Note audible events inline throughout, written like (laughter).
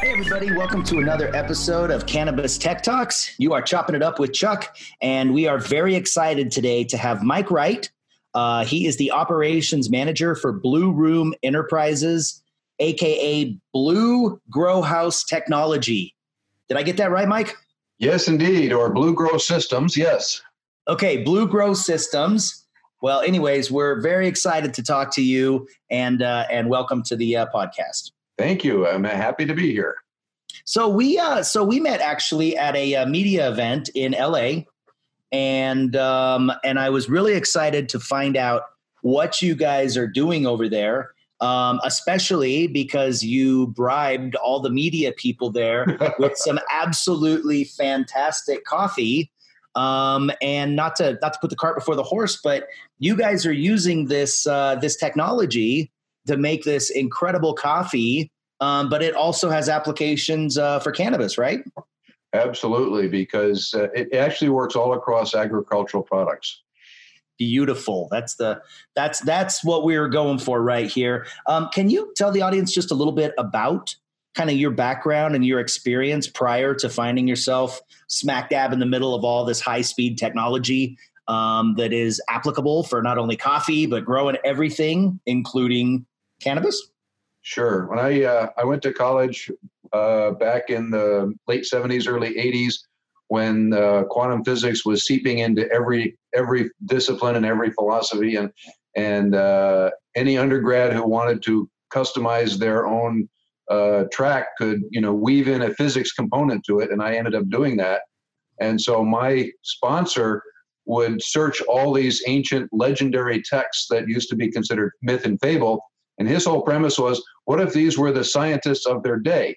Hey, everybody, welcome to another episode of Cannabis Tech Talks. You are chopping it up with Chuck, and we are very excited today to have Mike Wright. Uh, he is the operations manager for Blu Room Enterprises, aka Blu Gro House Technology. Did I get that right, Mike? Yes, indeed, or Blu Gro Systems, yes. Okay, Blu Gro Systems. Well, anyways, we're very excited to talk to you and uh, and welcome to the uh, podcast. Thank you. I'm happy to be here. So we uh, so we met actually at a, uh media event in LA, and um, and I was really excited to find out what you guys are doing over there. Um, especially because you bribed all the media people there (laughs) with some absolutely fantastic coffee. Um, and not to not to put the cart before the horse, but you guys are using this uh, this technology to make this incredible coffee. Um, but it also has applications uh, for cannabis, right? Absolutely, because uh, it actually works all across agricultural products. Beautiful. That's the that's that's what we were going for right here. Um, can you tell the audience just a little bit about kind of your background and your experience prior to finding yourself smack dab in the middle of all this high speed technology um, that is applicable for not only coffee but growing everything, including cannabis? Sure. When I uh, I went to college uh, back in the late '70s, early '80s, when uh, quantum physics was seeping into every every discipline and every philosophy, and and uh, any undergrad who wanted to customize their own uh, track could you know weave in a physics component to it, and I ended up doing that. And so my sponsor would search all these ancient legendary texts that used to be considered myth and fable and his whole premise was what if these were the scientists of their day?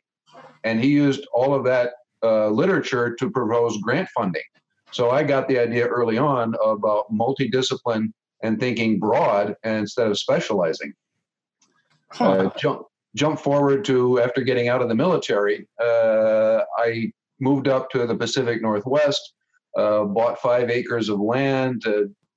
And he used all of that uh, literature to propose grant funding. So I got the idea early on about multidiscipline and thinking broad instead of specializing. Huh. Uh, jump, jump forward to after getting out of the military, uh, I moved up to the Pacific Northwest, uh, bought five acres of land.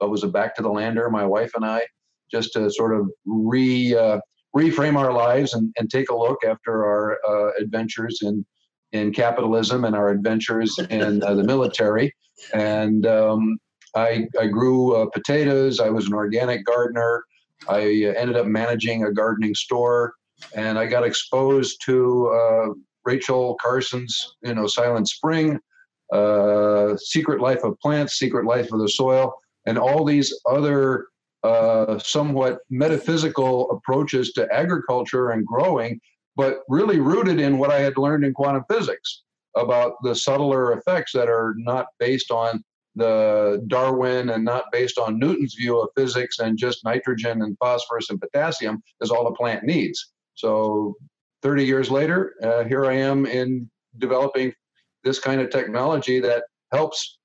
I was a back to the lander, my wife and I just to sort of re uh, reframe our lives and, and take a look after our uh, adventures in in capitalism and our adventures in uh, the military. And um, I, I grew uh, potatoes. I was an organic gardener. I uh, ended up managing a gardening store, and I got exposed to uh, Rachel Carson's, you know, Silent Spring, Secret Life of Plants, Secret Life of the Soil, and all these other uh, somewhat metaphysical approaches to agriculture and growing, but really rooted in what I had learned in quantum physics about the subtler effects that are not based on the Darwin and not based on Newton's view of physics and just nitrogen and phosphorus and potassium is all a plant needs. So 30 years later, uh, here I am in developing this kind of technology that helps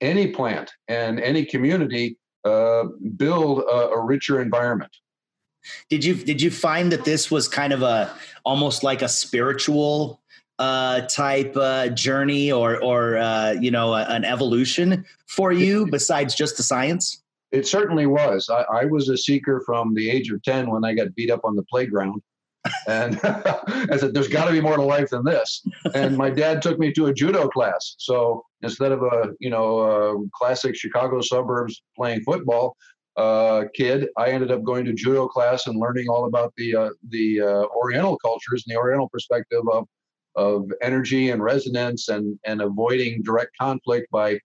any plant and any community uh, build a, a richer environment. Did you did you find that this was kind of a almost like a spiritual uh, type uh, journey or or uh, you know a, an evolution for you besides just the science? It certainly was. I, I, was a seeker from the age of ten when I got beat up on the playground, and (laughs) I said, "There's got to be more to life than this." And my dad took me to a judo class. So instead of a you know a classic Chicago suburbs playing football uh, kid, I ended up going to judo class and learning all about the uh, the uh, Oriental cultures and the Oriental perspective of of energy and resonance and and avoiding direct conflict by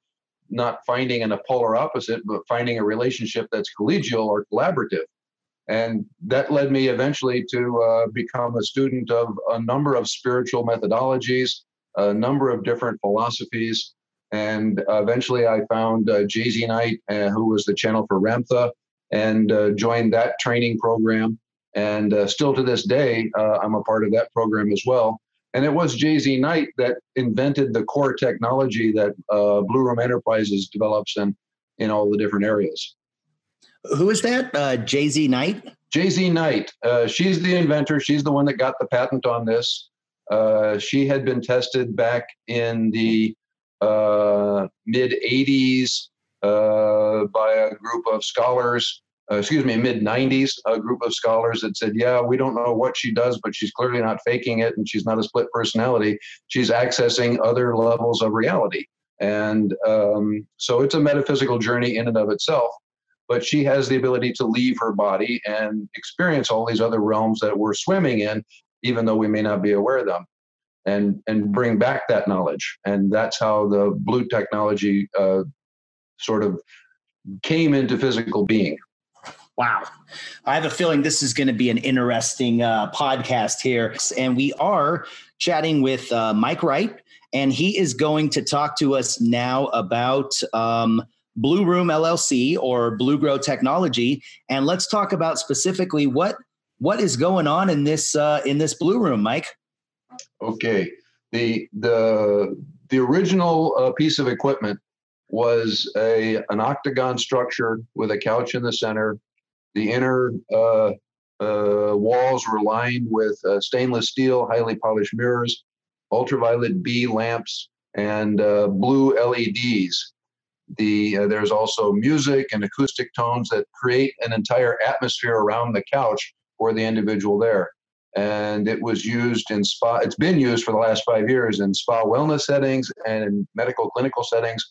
not finding an a polar opposite, but finding a relationship that's collegial or collaborative. And that led me eventually to uh, become a student of a number of spiritual methodologies, a number of different philosophies, and eventually I found uh, JZ Knight, uh, who was the channel for Ramtha, and uh, joined that training program. And uh, still to this day, uh, I'm a part of that program as well. And it was JZ Knight that invented the core technology that uh, Blu Room Enterprises develops in, in all the different areas. Who is that? Uh JZ Knight? JZ Knight. she's the inventor. She's the one that got the patent on this. she had been tested back in the uh, mid 80s uh, by a group of scholars uh, excuse me, mid 90s, a group of scholars that said, yeah, we don't know what she does, but she's clearly not faking it and she's not a split personality. She's accessing other levels of reality. And um, so it's a metaphysical journey in and of itself. But she has the ability to leave her body and experience all these other realms that we're swimming in, even though we may not be aware of them, and and bring back that knowledge. And that's how the blue technology uh, sort of came into physical being. Wow. I have a feeling this is going to be an interesting uh, podcast here. And we are chatting with uh, Mike Wright, and he is going to talk to us now about um, Blu Room LLC or Blu Gro Technology, and let's talk about specifically what what is going on in this uh, in this Blu Room, Mike. Okay, the the the original uh, piece of equipment was a an octagon structure with a couch in the center. The inner uh, uh, walls were lined with uh, stainless steel, highly polished mirrors ultraviolet B lamps, and uh, blue LEDs. The, uh, there's also music and acoustic tones that create an entire atmosphere around the couch for the individual there. And it was used in spa, it's been used for the last five years in spa wellness settings and in medical clinical settings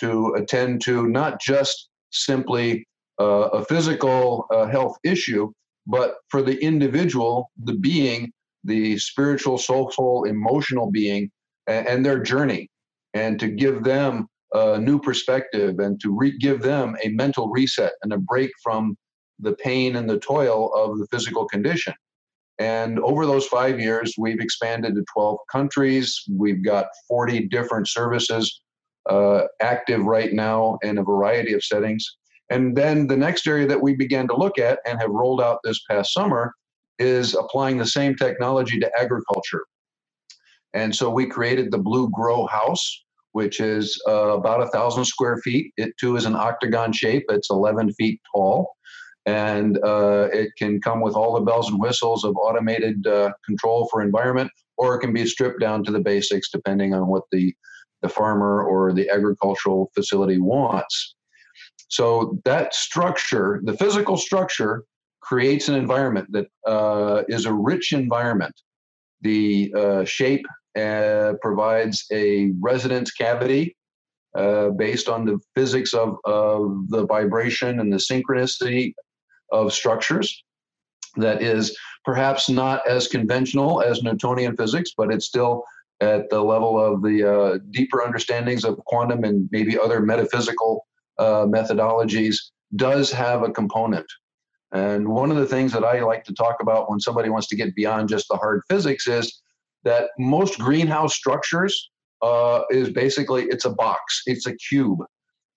to attend to not just simply uh, a physical uh, health issue, but for the individual, the being, the spiritual, soulful, emotional being and, and their journey, and to give them a new perspective and to re- give them a mental reset and a break from the pain and the toil of the physical condition. And over those five years, we've expanded to 12 countries. We've got 40 different services uh, active right now in a variety of settings. And then the next area that we began to look at and have rolled out this past summer is applying the same technology to agriculture. And so we created the Blu Gro House, which is uh, about a thousand square feet. It too is an octagon shape. It's 11 feet tall, and uh, it can come with all the bells and whistles of automated uh, control for environment, or it can be stripped down to the basics depending on what the the farmer or the agricultural facility wants. So that structure, the physical structure, creates an environment that uh, is a rich environment. The uh, shape uh, provides a resonance cavity uh, based on the physics of, of the vibration and the synchronicity of structures. That is perhaps not as conventional as Newtonian physics, but it's still at the level of the uh, deeper understandings of quantum and maybe other metaphysical uh, methodologies does have a component and one of the things that I like to talk about when somebody wants to get beyond just the hard physics is that most greenhouse structures uh, is basically it's a box, it's a cube,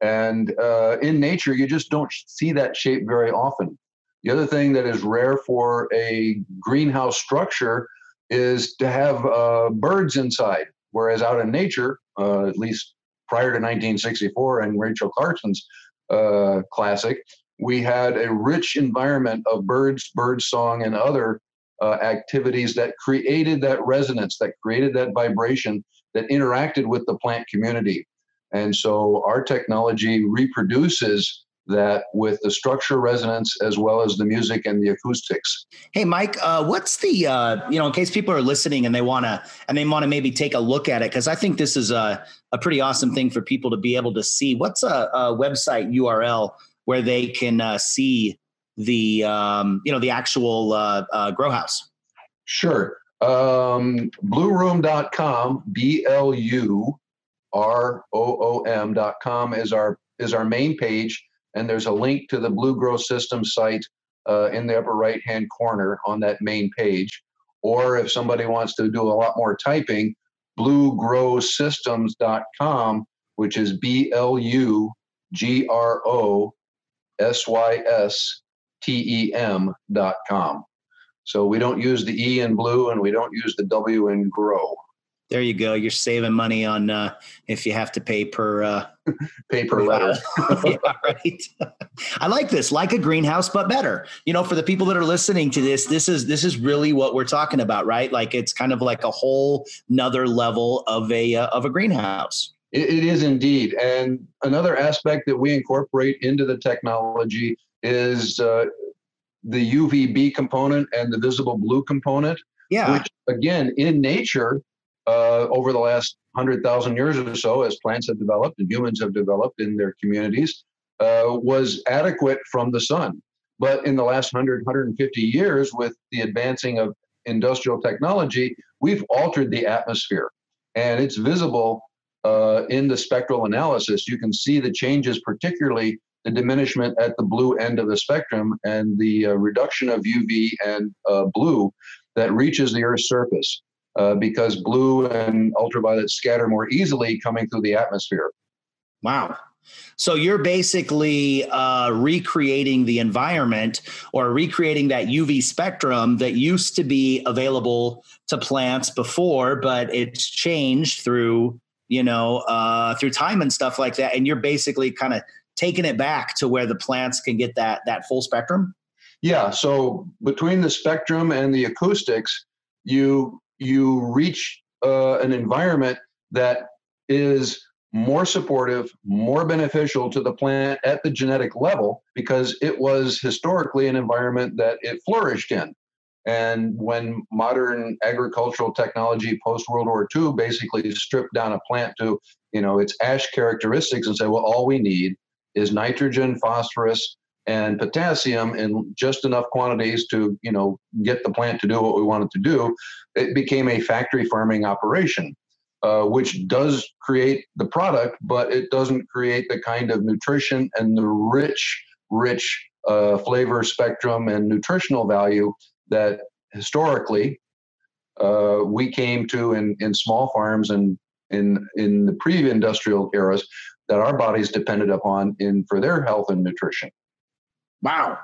and uh, in nature you just don't see that shape very often. The other thing that is rare for a greenhouse structure is to have uh, birds inside, whereas out in nature, uh, at least prior to 1964 and Rachel Carson's uh, classic, we had a rich environment of birds, bird song, and other uh, activities that created that resonance, that created that vibration, that interacted with the plant community. And so our technology reproduces that with the structure resonance as well as the music and the acoustics. Hey, Mike, uh, what's the uh, you know in case people are listening and they want to and they want to maybe take a look at it because I think this is a a pretty awesome thing for people to be able to see. What's a, a website URL where they can uh, see the um, you know the actual uh, uh, grow house? Sure. Um, bluroom.com, B L U R O O M.com is our is our main page, and there's a link to the Blu Gro System site uh, in the upper right hand corner on that main page. Or if somebody wants to do a lot more typing, blugrosystems.com, which is B L U G R O S Y S T E M dot com. So we don't use the E in blue and we don't use the W in grow. There you go. You're saving money on uh, if you have to pay per uh, (laughs) pay per letter. (laughs) yeah, right. (laughs) I like this, like a greenhouse, but better. You know, for the people that are listening to this, this is this is really what we're talking about, right? Like it's kind of like a whole another level of a uh, of a greenhouse. It, it is indeed. And another aspect that we incorporate into the technology is uh, the UVB component and the visible blue component. Yeah. Which, again, in nature, uh, over the last 100,000 years or so, as plants have developed and humans have developed in their communities, uh, was adequate from the sun. But in the last 100, 150 years, with the advancing of industrial technology, we've altered the atmosphere. And it's visible uh, in the spectral analysis. You can see the changes, particularly the diminishment at the blue end of the spectrum and the uh, reduction of UV and uh, blue that reaches the Earth's surface uh, because blue and ultraviolet scatter more easily coming through the atmosphere. Wow. So you're basically uh, recreating the environment or recreating that UV spectrum that used to be available to plants before, but it's changed through you know uh, through time and stuff like that. And you're basically kind of taking it back to where the plants can get that that full spectrum. Yeah. So between the spectrum and the acoustics, you you reach uh, an environment that is more supportive, more beneficial to the plant at the genetic level because it was historically an environment that it flourished in. And when modern agricultural technology post World War II basically stripped down a plant to, you know, its ash characteristics and said, well, all we need is nitrogen, phosphorus, and potassium in just enough quantities to, you know, get the plant to do what we want it to do, it became a factory farming operation uh, which does create the product, but it doesn't create the kind of nutrition and the rich, rich uh, flavor spectrum and nutritional value that historically uh, we came to in, in small farms and in in the pre-industrial eras that our bodies depended upon in for their health and nutrition. Wow.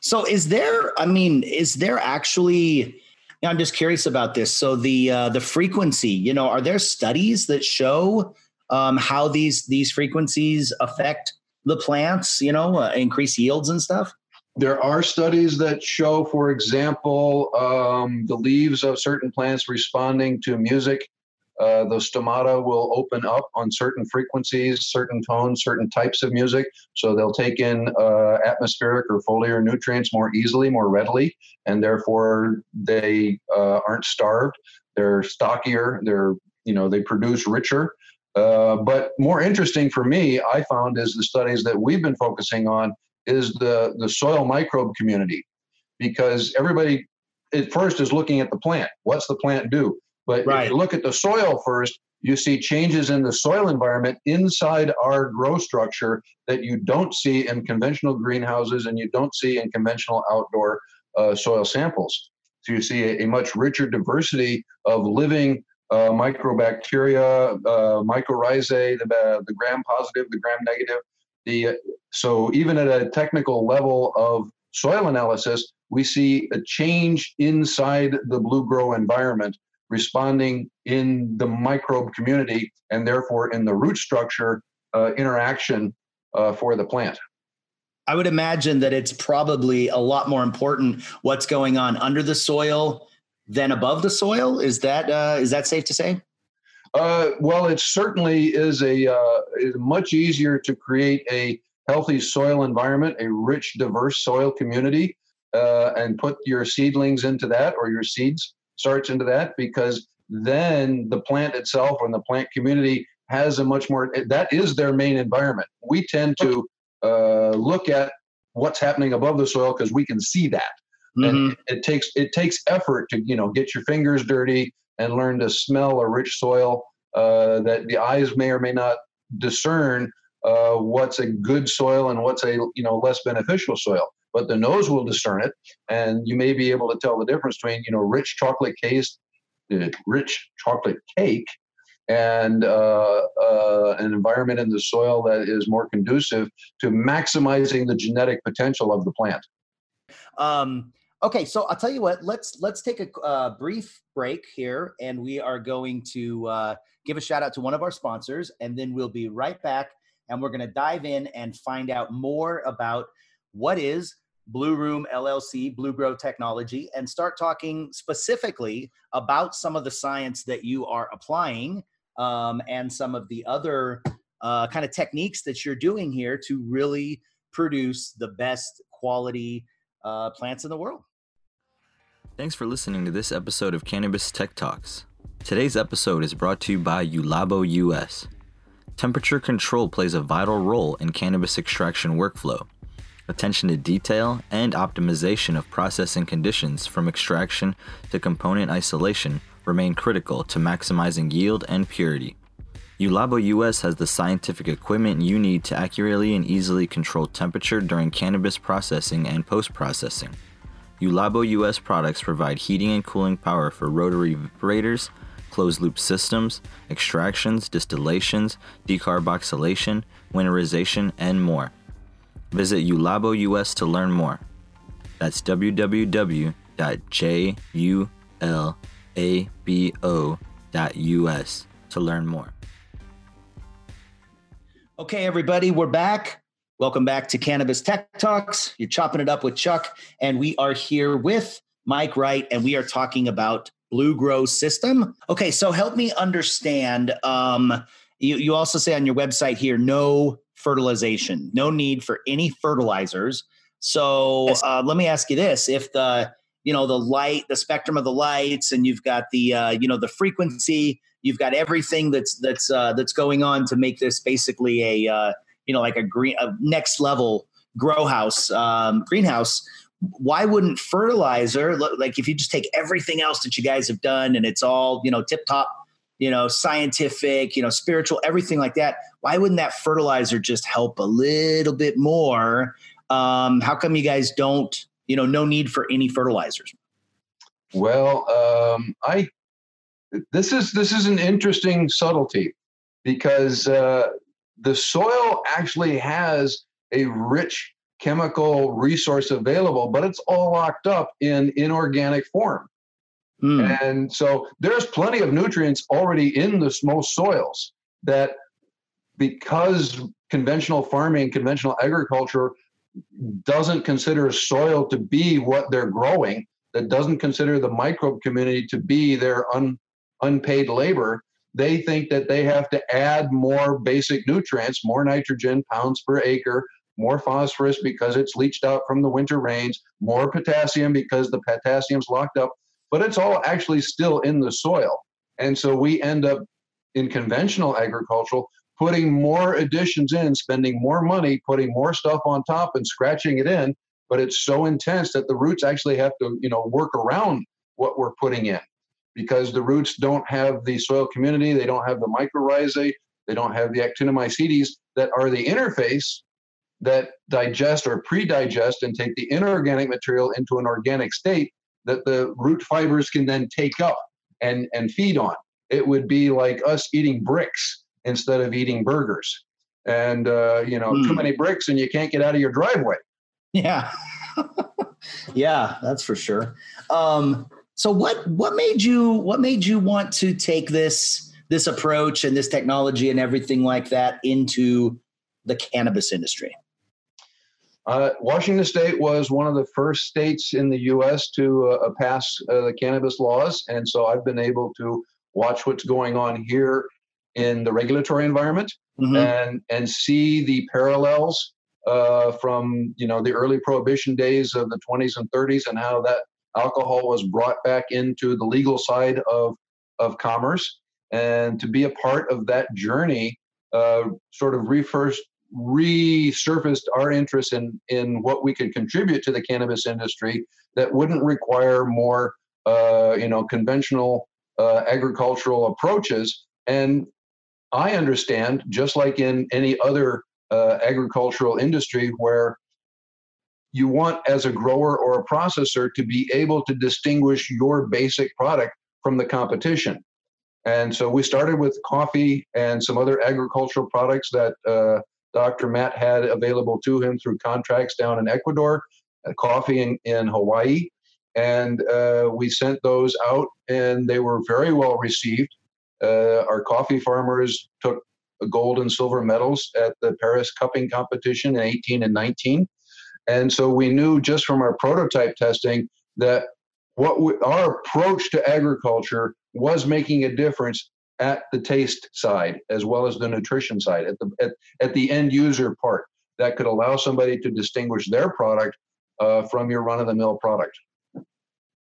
So is there I mean is there actually I'm just curious about this. So the uh, the frequency, you know, are there studies that show um, how these these frequencies affect the plants? You know, uh, increase yields and stuff. There are studies that show, for example, um, the leaves of certain plants responding to music uh, the stomata will open up on certain frequencies, certain tones, certain types of music. So they'll take in uh, atmospheric or foliar nutrients more easily, more readily, and therefore they uh, aren't starved. They're stockier. They're you know they produce richer. Uh, but more interesting for me, I found is the studies that we've been focusing on is the the soil microbe community, because everybody at first is looking at the plant. What's the plant do? But right. if you look at the soil first, you see changes in the soil environment inside our grow structure that you don't see in conventional greenhouses and you don't see in conventional outdoor uh, soil samples. So you see a, a, much richer diversity of living uh, microbacteria, uh, mycorrhizae, the, the gram positive, the gram negative. The, so even at a technical level of soil analysis, we see a change inside the blue grow environment responding in the microbe community and therefore in the root structure uh, interaction uh, for the plant. I would imagine that it's probably a lot more important what's going on under the soil than above the soil. Is that uh, is that safe to say? Uh, well, it certainly is a uh, is much easier to create a healthy soil environment, a rich, diverse soil community, uh, and put your seedlings into that or your seeds starts into that because then the plant itself and the plant community has a much more that is their main environment. We tend to uh, look at what's happening above the soil because we can see that. Mm-hmm. and it, it takes it takes effort to you know get your fingers dirty and learn to smell a rich soil uh, that the eyes may or may not discern uh, what's a good soil and what's a you know less beneficial soil but the nose will discern it, and you may be able to tell the difference between you know rich chocolate cake, uh, rich chocolate cake, and uh, uh, an environment in the soil that is more conducive to maximizing the genetic potential of the plant. Um, okay, so I'll tell you what. Let's let's take a uh, brief break here, and we are going to uh, give a shout out to one of our sponsors, and then we'll be right back, and we're going to dive in and find out more about what is Blu Room LLC, Blu Gro Technology, and start talking specifically about some of the science that you are applying um, and some of the other uh, kind of techniques that you're doing here to really produce the best quality uh, plants in the world. Thanks for listening to this episode of Cannabis Tech Talks. Today's episode is brought to you by Julabo US. Temperature control plays a vital role in cannabis extraction workflow. Attention to detail and optimization of processing conditions from extraction to component isolation remain critical to maximizing yield and purity. Julabo US has the scientific equipment you need to accurately and easily control temperature during cannabis processing and post processing. Julabo US products provide heating and cooling power for rotary evaporators, closed loop systems, extractions, distillations, decarboxylation, winterization, and more. Visit Julabo US to learn more. That's www.julabo.us to learn more. Okay, everybody, we're back. Welcome back to Cannabis Tech Talks. You're chopping it up with Chuck, and we are here with Mike Wright, and we are talking about Blu Gro System. Okay, so help me understand. Um, you, you also say on your website here, no fertilization, no need for any fertilizers. So uh, let me ask you this: if the you know the light, the spectrum of the lights, and you've got the uh, you know the frequency, you've got everything that's that's uh, that's going on to make this basically a uh, you know like a green a next level grow house um, greenhouse why wouldn't fertilizer look like if you just take everything else that you guys have done and it's all you know tip top you know scientific you know spiritual everything like that why wouldn't that fertilizer just help a little bit more um, how come you guys don't you know no need for any fertilizers well um, i this is this is an interesting subtlety because uh, the soil actually has a rich chemical resource available, but it's all locked up in inorganic form. Mm. And so there's plenty of nutrients already in the most soils that because conventional farming, conventional agriculture doesn't consider soil to be what they're growing, that doesn't consider the microbe community to be their un, unpaid labor, they think that they have to add more basic nutrients, more nitrogen, pounds per acre, more phosphorus because it's leached out from the winter rains, more potassium because the potassium's locked up, but it's all actually still in the soil. And so we end up in conventional agricultural putting more additions in, spending more money, putting more stuff on top and scratching it in, but it's so intense that the roots actually have to, you know, work around what we're putting in because the roots don't have the soil community, they don't have the mycorrhizae, they don't have the actinomycetes that are the interface that digest or pre-digest and take the inorganic material into an organic state that the root fibers can then take up and, and feed on. It would be like us eating bricks instead of eating burgers. And uh, you know, mm. too hmm. many bricks and you can't get out of your driveway. Yeah. (laughs) yeah, that's for sure. Um, so what what made you what made you want to take this this approach and this technology and everything like that into the cannabis industry? Uh, Washington State was one of the first states in the U.S. to uh, pass uh, the cannabis laws, and so I've been able to watch what's going on here in the regulatory environment mm-hmm. and and see the parallels uh, from you know the early prohibition days of the 20s and 30s and how that alcohol was brought back into the legal side of, of commerce. And to be a part of that journey uh, sort of refirst, resurfaced our interest in, in what we could contribute to the cannabis industry that wouldn't require more, uh, you know, conventional uh, agricultural approaches. And I understand, just like in any other uh, agricultural industry where you want as a grower or a processor to be able to distinguish your basic product from the competition. And so we started with coffee and some other agricultural products that uh, Dr. Matt had available to him through contracts down in Ecuador, coffee in, in Hawaii. And uh, we sent those out, and they were very well received. Uh, our coffee farmers took gold and silver medals at the Paris Cupping competition in 18 and 19. And so we knew just from our prototype testing that what we, our approach to agriculture was making a difference at the taste side as well as the nutrition side at the at, at the end user part that could allow somebody to distinguish their product uh, from your run of the mill product.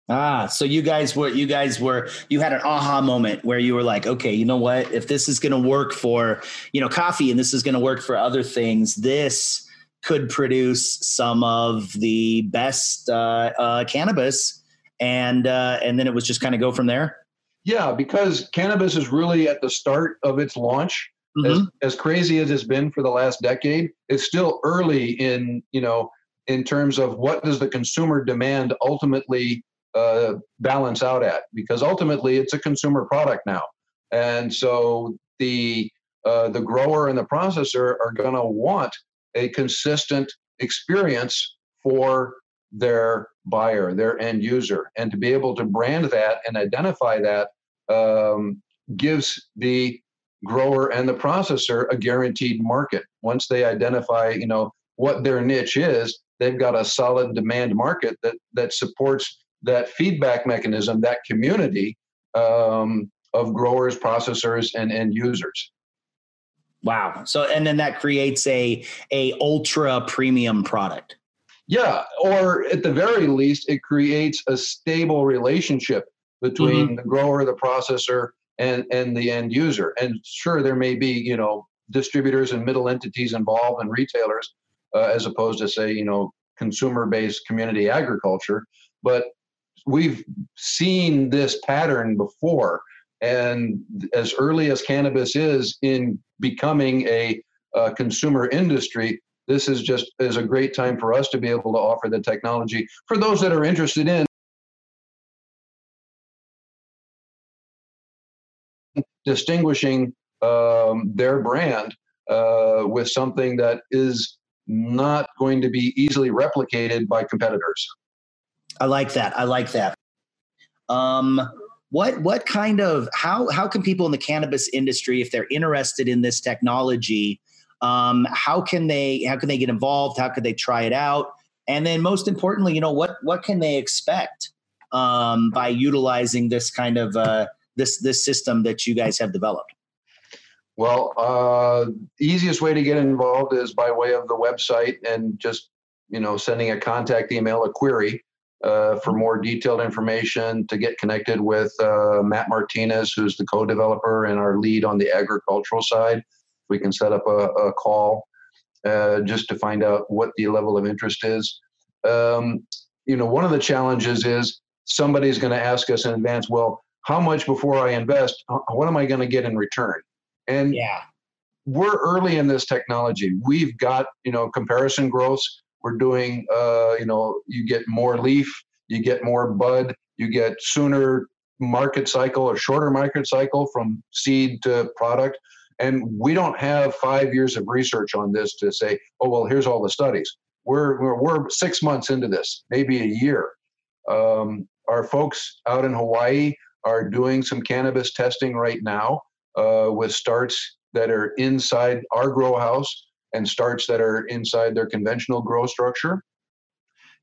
Ah, so you guys were you guys were you had an aha moment where you were like, okay, you know what? If this is going to work for you know coffee and this is going to work for other things, this could produce some of the best uh, uh, cannabis, and uh, and then it was just kind of go from there. Yeah, because cannabis is really at the start of its launch. Mm-hmm. As, as crazy as it's been for the last decade, it's still early in you know in terms of what does the consumer demand ultimately uh, balance out at because ultimately it's a consumer product now and so the uh, the grower and the processor are going to want a consistent experience for their buyer their end user and to be able to brand that and identify that um, gives the grower and the processor a guaranteed market once they identify you know what their niche is they've got a solid demand market that that supports that feedback mechanism, that community um, of growers, processors, and end users. Wow. So and then that creates a a ultra premium product. Yeah, or at the very least, it creates a stable relationship between mm-hmm. the grower, the processor, and and the end user. And sure, there may be you know distributors and middle entities involved and retailers, uh, as opposed to say you know consumer-based community agriculture. But we've seen this pattern before and as early as cannabis is in becoming a, a, consumer industry this is just is a great time for us to be able to offer the technology for those that are interested in distinguishing um, their brand uh, with something that is not going to be easily replicated by competitors I like that. I like that. Um, what what kind of how how can people in the cannabis industry, if they're interested in this technology, um, how can they how can they get involved? How could they try it out? And then most importantly, you know what what can they expect um, by utilizing this kind of uh, this this system that you guys have developed? Well, uh, easiest way to get involved is by way of the website and just you know sending a contact email, a query uh, for more detailed information to get connected with uh, Matt Martinez, who's the co-developer and our lead on the agricultural side. We can set up a, a call uh, just to find out what the level of interest is. Um, you know, one of the challenges is somebody's going to ask us in advance, well, how much before I invest? What am I going to get in return? And yeah, we're early in this technology. We've got you know comparison growths we're doing, uh, you know, you get more leaf, you get more bud, you get sooner market cycle or shorter market cycle from seed to product. And we don't have five years of research on this to say, oh, well, here's all the studies. We're, we're, we're six months into this, maybe a year. Um, our folks out in Hawaii are doing some cannabis testing right now uh, with starts that are inside our grow house and starts that are inside their conventional grow structure.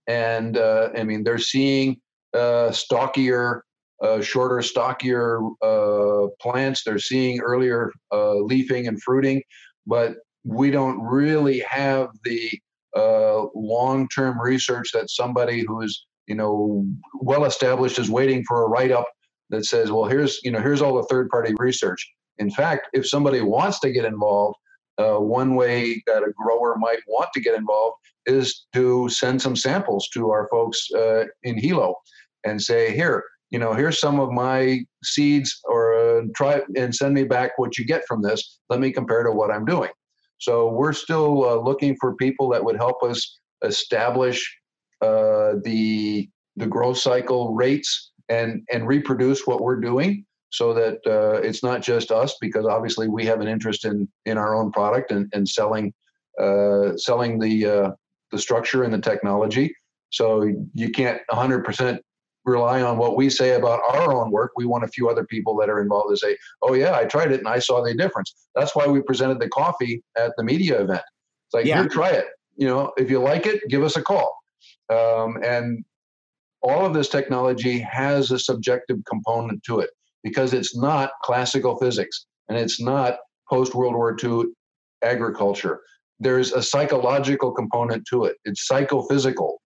And uh, I mean, they're seeing uh, stockier, uh, shorter, stockier uh, plants. They're seeing earlier uh, leafing and fruiting, but we don't really have the long-term research that somebody who is, you know, well established is waiting for a write-up that says, well, here's, you know, here's all the third-party research. In fact, if somebody wants to get involved, uh, one way that a grower might want to get involved is to send some samples to our folks uh, in Hilo and say, here, you know, here's some of my seeds, or uh, try and send me back what you get from this. Let me compare to what I'm doing. So we're still uh, looking for people that would help us establish uh, the the growth cycle rates and and reproduce what we're doing so that uh, it's not just us because obviously we have an interest in in our own product and, and selling uh, selling the uh, the structure and the technology. So you can't 100% rely on what we say about our own work. We want a few other people that are involved to say, "Oh yeah, I tried it and I saw the difference." That's why we presented the coffee at the media event. It's like, yeah. here, try it. You know, if you like it, give us a call. Um, and all of this technology has a subjective component to it because it's not classical physics and it's not post World War II agriculture. There's a psychological component to it. It's psychophysical.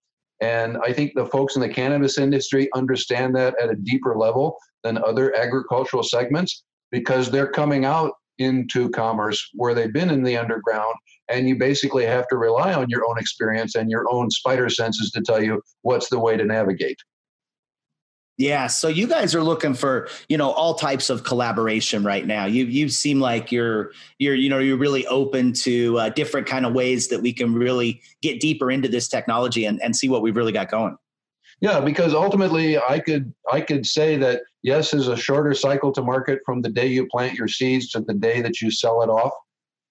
And I think the folks in the cannabis industry understand that at a deeper level than other agricultural segments because they're coming out into commerce where they've been in the underground and you basically have to rely on your own experience and your own spider senses to tell you what's the way to navigate yeah, so you guys are looking for you know all types of collaboration right now. You you seem like you're you're you know you're really open to uh, different kind of ways that we can really get deeper into this technology and, and see what we've really got going. Yeah, because ultimately, I could I could say that yes, is a shorter cycle to market from the day you plant your seeds to the day that you sell it off.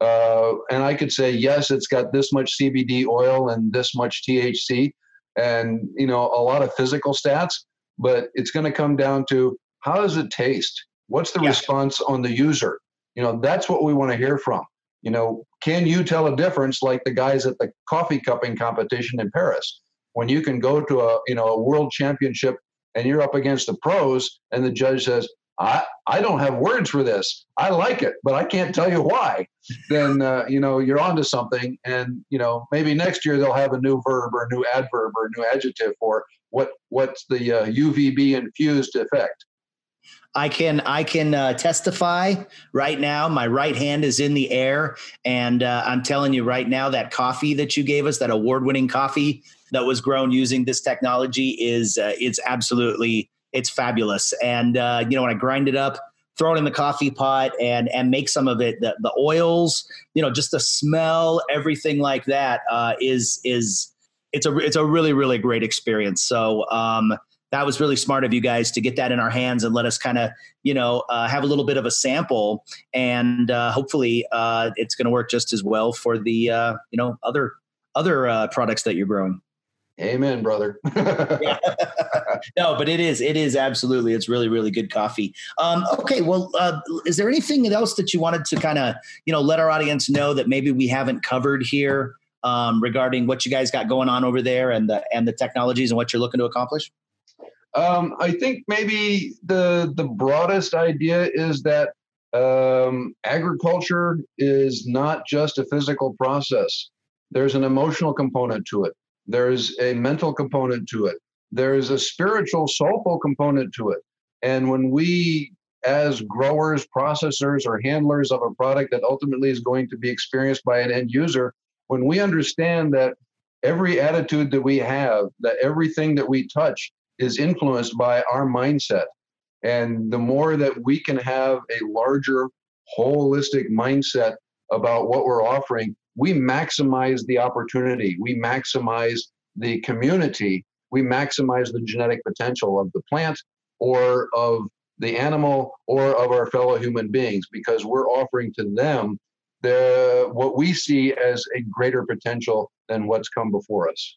Uh, and I could say yes, it's got this much CBD oil and this much THC, and you know a lot of physical stats but it's going to come down to how does it taste? What's the yeah. response on the user? You know, that's what we want to hear from. You know, can you tell a difference like the guys at the coffee cupping competition in Paris? When you can go to a, you know, a world championship and you're up against the pros and the judge says, I, I don't have words for this. I like it, but I can't tell you why. Then uh, you know you're onto something, and you know maybe next year they'll have a new verb or a new adverb or a new adjective for what what's the uh, UVB infused effect. I can I can uh, testify right now. My right hand is in the air, and uh, I'm telling you right now that coffee that you gave us, that award-winning coffee that was grown using this technology, is uh, it's absolutely it's fabulous. And uh, you know, when I grind it up, throw it in the coffee pot, and and make some of it, the, the oils, you know, just the smell, everything like that uh, is is it's a it's a really really great experience. So. Um, that was really smart of you guys to get that in our hands and let us kind of you know uh, have a little bit of a sample and uh, hopefully uh, it's going to work just as well for the uh, you know other other uh, products that you're growing Amen, brother. (laughs) (laughs) no, but it is, it is absolutely, it's really, really good coffee. Um, okay, well, uh, is there anything else that you wanted to kind of, you know, let our audience know that maybe we haven't covered here um, regarding what you guys got going on over there and the and the technologies and what you're looking to accomplish? Um, I think maybe the the broadest idea is that um, agriculture is not just a physical process. There's an emotional component to it there's a mental component to it. There's a spiritual, soulful component to it. And when we, as growers, processors, or handlers of a product that ultimately is going to be experienced by an end user, when we understand that every attitude that we have, that everything that we touch is influenced by our mindset. And the more that we can have a larger, holistic mindset about what we're offering, we maximize the opportunity, we maximize the community, we maximize the genetic potential of the plant or of the animal or of our fellow human beings because we're offering to them the what we see as a greater potential than what's come before us.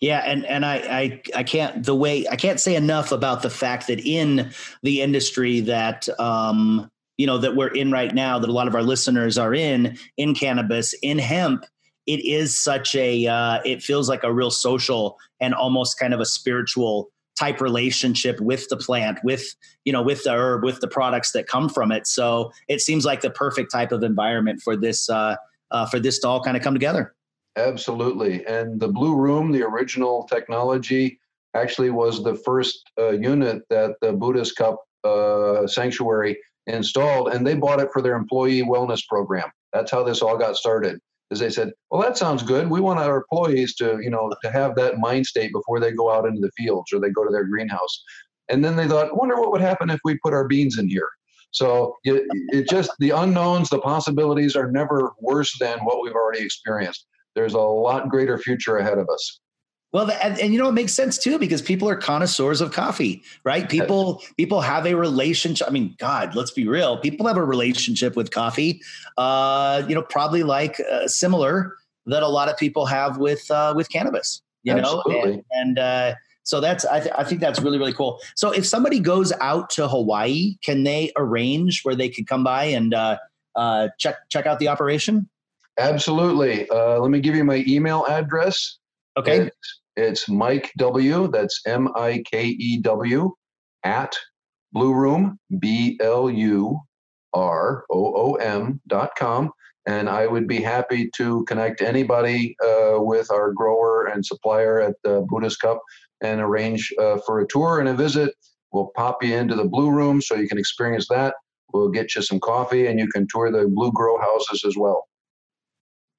Yeah, and and I, I I can't the way I can't say enough about the fact that in the industry that um you know that we're in right now that a lot of our listeners are in in cannabis in hemp it is such a uh, it feels like a real social and almost kind of a spiritual type relationship with the plant with you know with the herb with the products that come from it. So it seems like the perfect type of environment for this uh, uh, for this to all kind of come together. Absolutely. And the blue room the original technology actually was the first uh, unit that the Buddha's Cup uh, sanctuary installed and they bought it for their employee wellness program. That's how this all got started. Is they said, well, that sounds good. We want our employees to, you know, to have that mind state before they go out into the fields or they go to their greenhouse. And then they thought, wonder what would happen if we put our beans in here. So it, it just the unknowns, the possibilities are never worse than what we've already experienced. There's a lot greater future ahead of us. Well, and, and, you know it makes sense too because people are connoisseurs of coffee, right? People people have a relationship. I mean, God, let's be real. People have a relationship with coffee. Uh, you know, probably like uh, similar that a lot of people have with uh, with cannabis. You Absolutely. know, and, and uh, so that's I, th- I think that's really really cool. So if somebody goes out to Hawaii, can they arrange where they could come by and uh, uh, check check out the operation? Absolutely. Uh, let me give you my email address. Okay. It's it's Mike W. That's M I K E W at Blu Room B L U R O O M dot com. and I would be happy to connect anybody uh, with our grower and supplier at the Buddha's Cup and arrange uh, for a tour and a visit. We'll pop you into the Blu Room so you can experience that. We'll get you some coffee and you can tour the Blu Gro houses as well.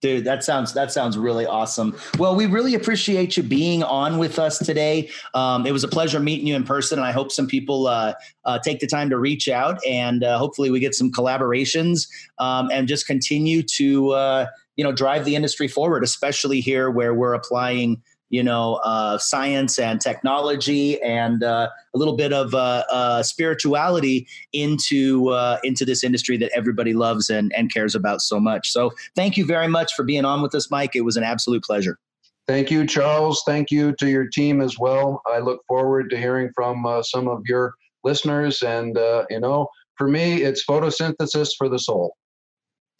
Dude, that sounds that sounds really awesome. Well, we really appreciate you being on with us today. Um, it was a pleasure meeting you in person, and I hope some people uh, uh, take the time to reach out, and uh, hopefully we get some collaborations um, and just continue to uh, you know drive the industry forward, especially here where we're applying you know, uh, science and technology and uh, a little bit of uh, uh spirituality into uh, into this industry that everybody loves and, and cares about so much. So, thank you very much for being on with us, Mike. It was an absolute pleasure. Thank you, Charles. Thank you to your team as well. I look forward to hearing from uh, some of your listeners. And, you know, for me, it's photosynthesis for the soul.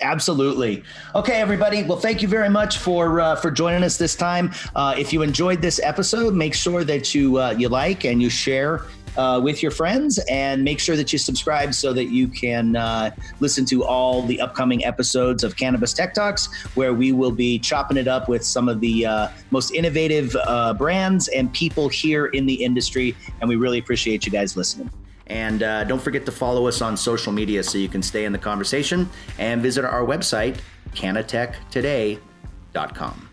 Absolutely. Okay, everybody. Well, thank you very much for uh, for joining us this time. Uh, if you enjoyed this episode, make sure that you uh, you like and you share uh, with your friends, and make sure that you subscribe so that you can uh, listen to all the upcoming episodes of Cannabis Tech Talks, where we will be chopping it up with some of the uh, most innovative brands and people here in the industry. And we really appreciate you guys listening. And uh, don't forget to follow us on social media so you can stay in the conversation and visit our website, canatechtoday.com.